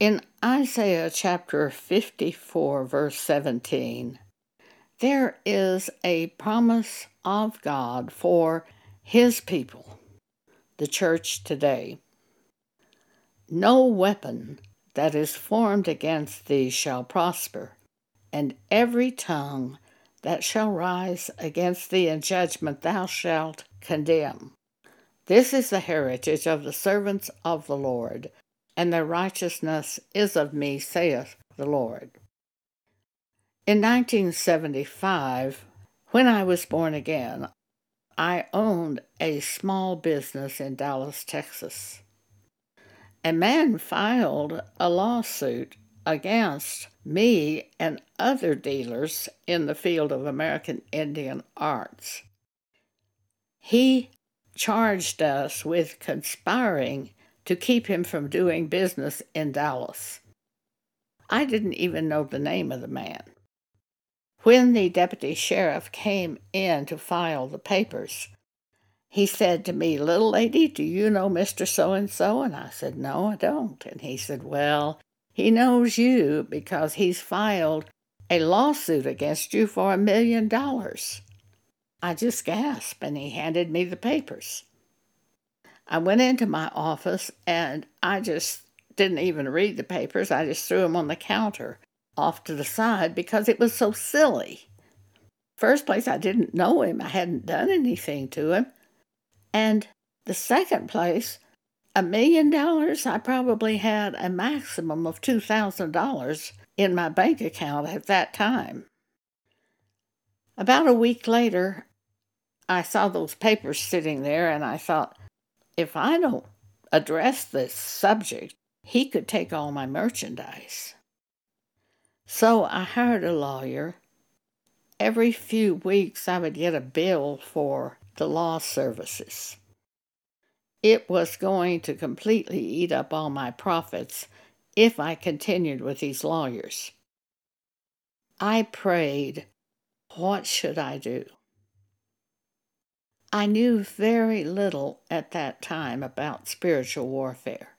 In Isaiah chapter 54, verse 17, there is a promise of God for His people, the church today. No weapon that is formed against thee shall prosper, and every tongue that shall rise against thee in judgment thou shalt condemn. This is the heritage of the servants of the Lord and their righteousness is of me, saith the Lord. In 1975, when I was born again, I owned a small business in Dallas, Texas. A man filed a lawsuit against me and other dealers in the field of American Indian arts. He charged us with conspiring to keep him from doing business in Dallas. I didn't even know the name of the man. When the deputy sheriff came in to file the papers, he said to me, Little lady, do you know Mr. So and so? And I said, No, I don't. And he said, Well, he knows you because he's filed a lawsuit against you for a million dollars. I just gasped, and he handed me the papers. I went into my office and I just didn't even read the papers. I just threw them on the counter off to the side because it was so silly. First place, I didn't know him, I hadn't done anything to him. And the second place, a million dollars, I probably had a maximum of $2,000 in my bank account at that time. About a week later, I saw those papers sitting there and I thought, if I don't address this subject, he could take all my merchandise. So I hired a lawyer. Every few weeks, I would get a bill for the law services. It was going to completely eat up all my profits if I continued with these lawyers. I prayed, What should I do? I knew very little at that time about spiritual warfare.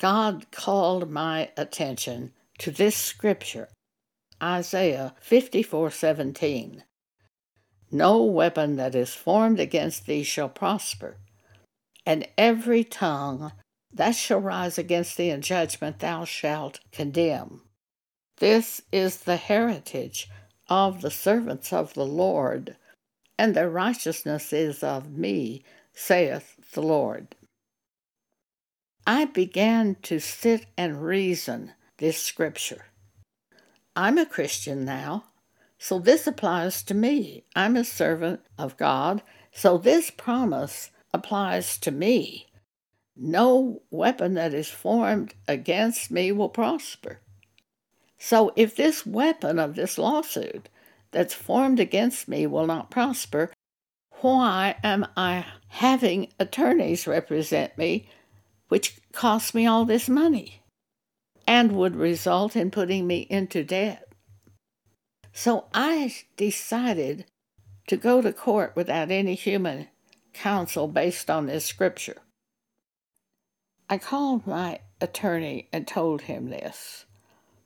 God called my attention to this scripture, Isaiah 54:17. No weapon that is formed against thee shall prosper, and every tongue that shall rise against thee in judgment thou shalt condemn. This is the heritage of the servants of the Lord and their righteousness is of me, saith the Lord. I began to sit and reason this scripture. I'm a Christian now, so this applies to me. I'm a servant of God, so this promise applies to me. No weapon that is formed against me will prosper. So if this weapon of this lawsuit that's formed against me will not prosper, why am I having attorneys represent me, which costs me all this money and would result in putting me into debt? So I decided to go to court without any human counsel based on this scripture. I called my attorney and told him this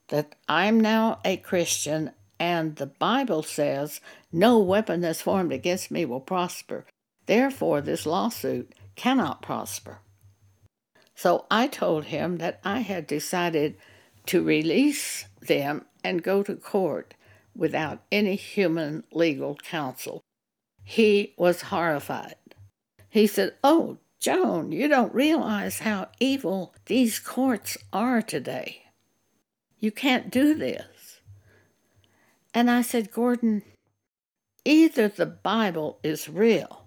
that I'm now a Christian and the Bible says, No weapon that's formed against me will prosper. Therefore, this lawsuit cannot prosper. So I told him that I had decided to release them and go to court without any human legal counsel. He was horrified. He said, Oh, Joan, you don't realize how evil these courts are today. You can't do this. And I said, Gordon, either the Bible is real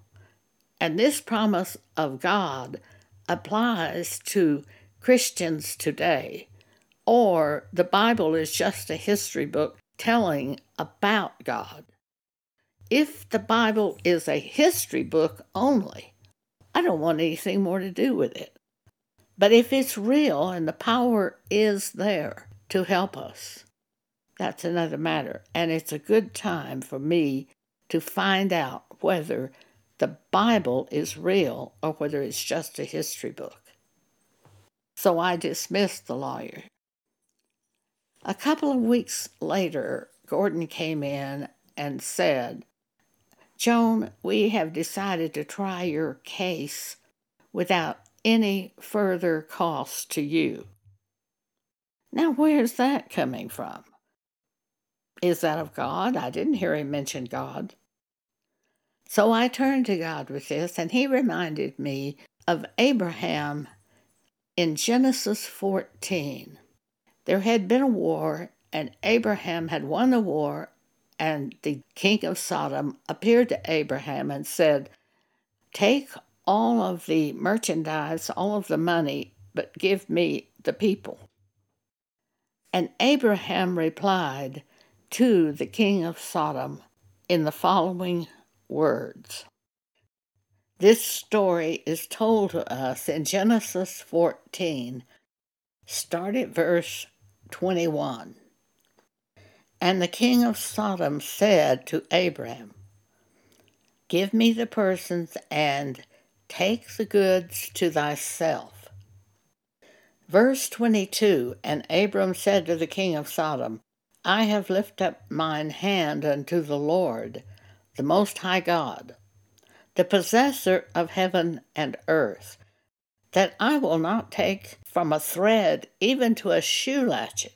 and this promise of God applies to Christians today, or the Bible is just a history book telling about God. If the Bible is a history book only, I don't want anything more to do with it. But if it's real and the power is there to help us, that's another matter. And it's a good time for me to find out whether the Bible is real or whether it's just a history book. So I dismissed the lawyer. A couple of weeks later, Gordon came in and said, Joan, we have decided to try your case without any further cost to you. Now, where's that coming from? Is that of God? I didn't hear him mention God. So I turned to God with this, and he reminded me of Abraham in Genesis 14. There had been a war, and Abraham had won the war, and the king of Sodom appeared to Abraham and said, Take all of the merchandise, all of the money, but give me the people. And Abraham replied to the king of Sodom in the following words. This story is told to us in Genesis 14, start at verse 21. And the king of Sodom said to Abram, Give me the persons and take the goods to thyself. Verse 22 And Abram said to the king of Sodom, I have lifted up mine hand unto the Lord, the Most High God, the possessor of heaven and earth, that I will not take from a thread even to a shoe latchet,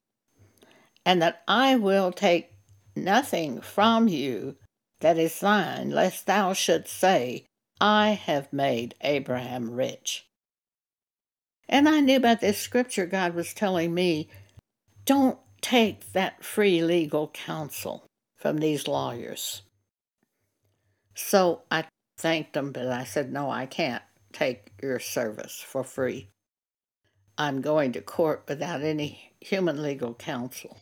and that I will take nothing from you that is thine, lest thou shouldst say, I have made Abraham rich. And I knew by this scripture God was telling me, don't take that free legal counsel from these lawyers. So I thanked them, but I said, no, I can't take your service for free. I'm going to court without any human legal counsel.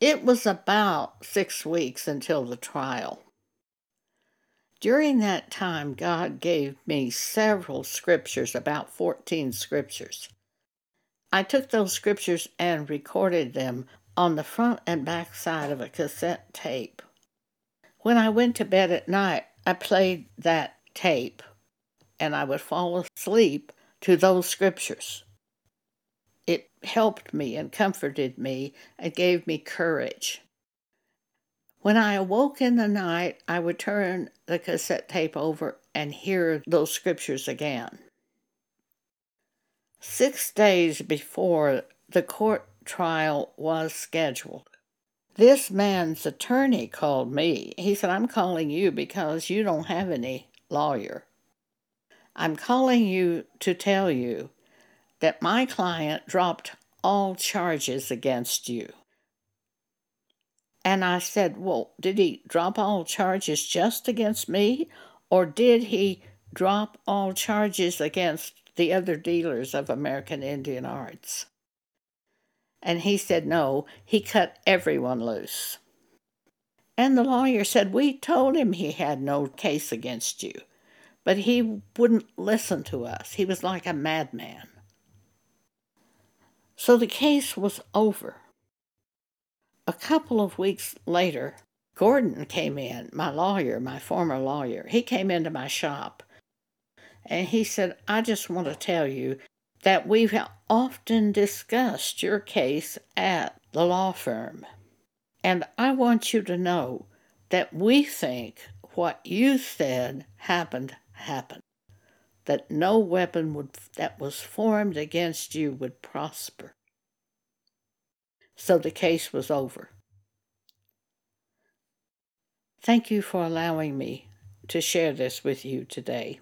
It was about six weeks until the trial. During that time, God gave me several scriptures, about 14 scriptures. I took those scriptures and recorded them on the front and back side of a cassette tape. When I went to bed at night, I played that tape and I would fall asleep to those scriptures. It helped me and comforted me and gave me courage. When I awoke in the night, I would turn the cassette tape over and hear those scriptures again. Six days before the court trial was scheduled, this man's attorney called me. He said, I'm calling you because you don't have any lawyer. I'm calling you to tell you that my client dropped all charges against you. And I said, Well, did he drop all charges just against me, or did he drop all charges against the other dealers of American Indian Arts? And he said, No, he cut everyone loose. And the lawyer said, We told him he had no case against you, but he wouldn't listen to us. He was like a madman. So the case was over. A couple of weeks later, Gordon came in, my lawyer, my former lawyer. He came into my shop and he said, I just want to tell you that we've often discussed your case at the law firm. And I want you to know that we think what you said happened happened. That no weapon would, that was formed against you would prosper. So the case was over. Thank you for allowing me to share this with you today.